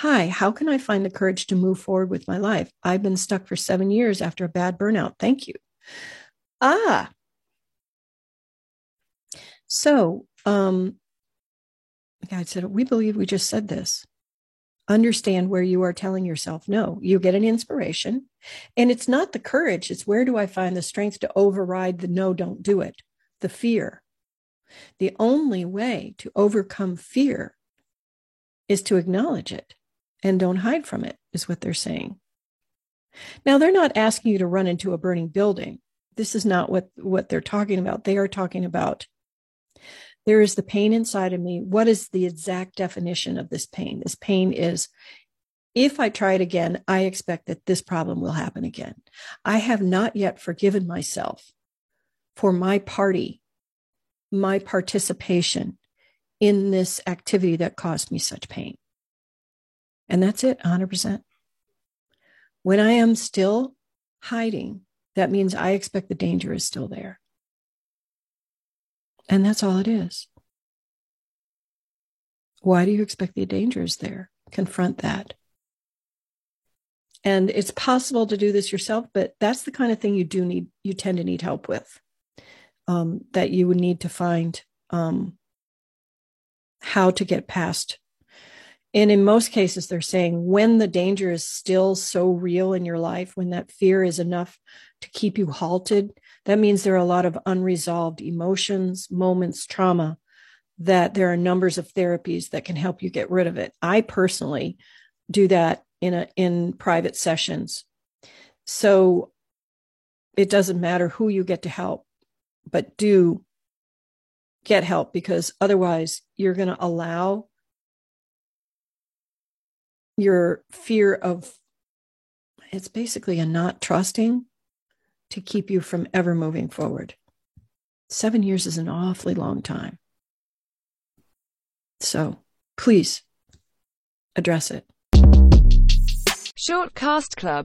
Hi, how can I find the courage to move forward with my life? I've been stuck for seven years after a bad burnout. Thank you. Ah. So, um, God said, We believe we just said this. Understand where you are telling yourself no. You get an inspiration, and it's not the courage, it's where do I find the strength to override the no, don't do it, the fear. The only way to overcome fear is to acknowledge it and don't hide from it, is what they're saying. Now, they're not asking you to run into a burning building. This is not what, what they're talking about. They are talking about there is the pain inside of me. What is the exact definition of this pain? This pain is if I try it again, I expect that this problem will happen again. I have not yet forgiven myself for my party, my participation in this activity that caused me such pain. And that's it, 100%. When I am still hiding, that means I expect the danger is still there. And that's all it is. Why do you expect the danger is there? Confront that. And it's possible to do this yourself, but that's the kind of thing you do need, you tend to need help with. Um, that you would need to find um, how to get past. And in most cases, they're saying when the danger is still so real in your life, when that fear is enough to keep you halted, that means there are a lot of unresolved emotions, moments, trauma, that there are numbers of therapies that can help you get rid of it. I personally do that in a in private sessions. So it doesn't matter who you get to help, but do get help because otherwise you're going to allow your fear of it's basically a not trusting to keep you from ever moving forward. Seven years is an awfully long time. So please address it. Short Cast Club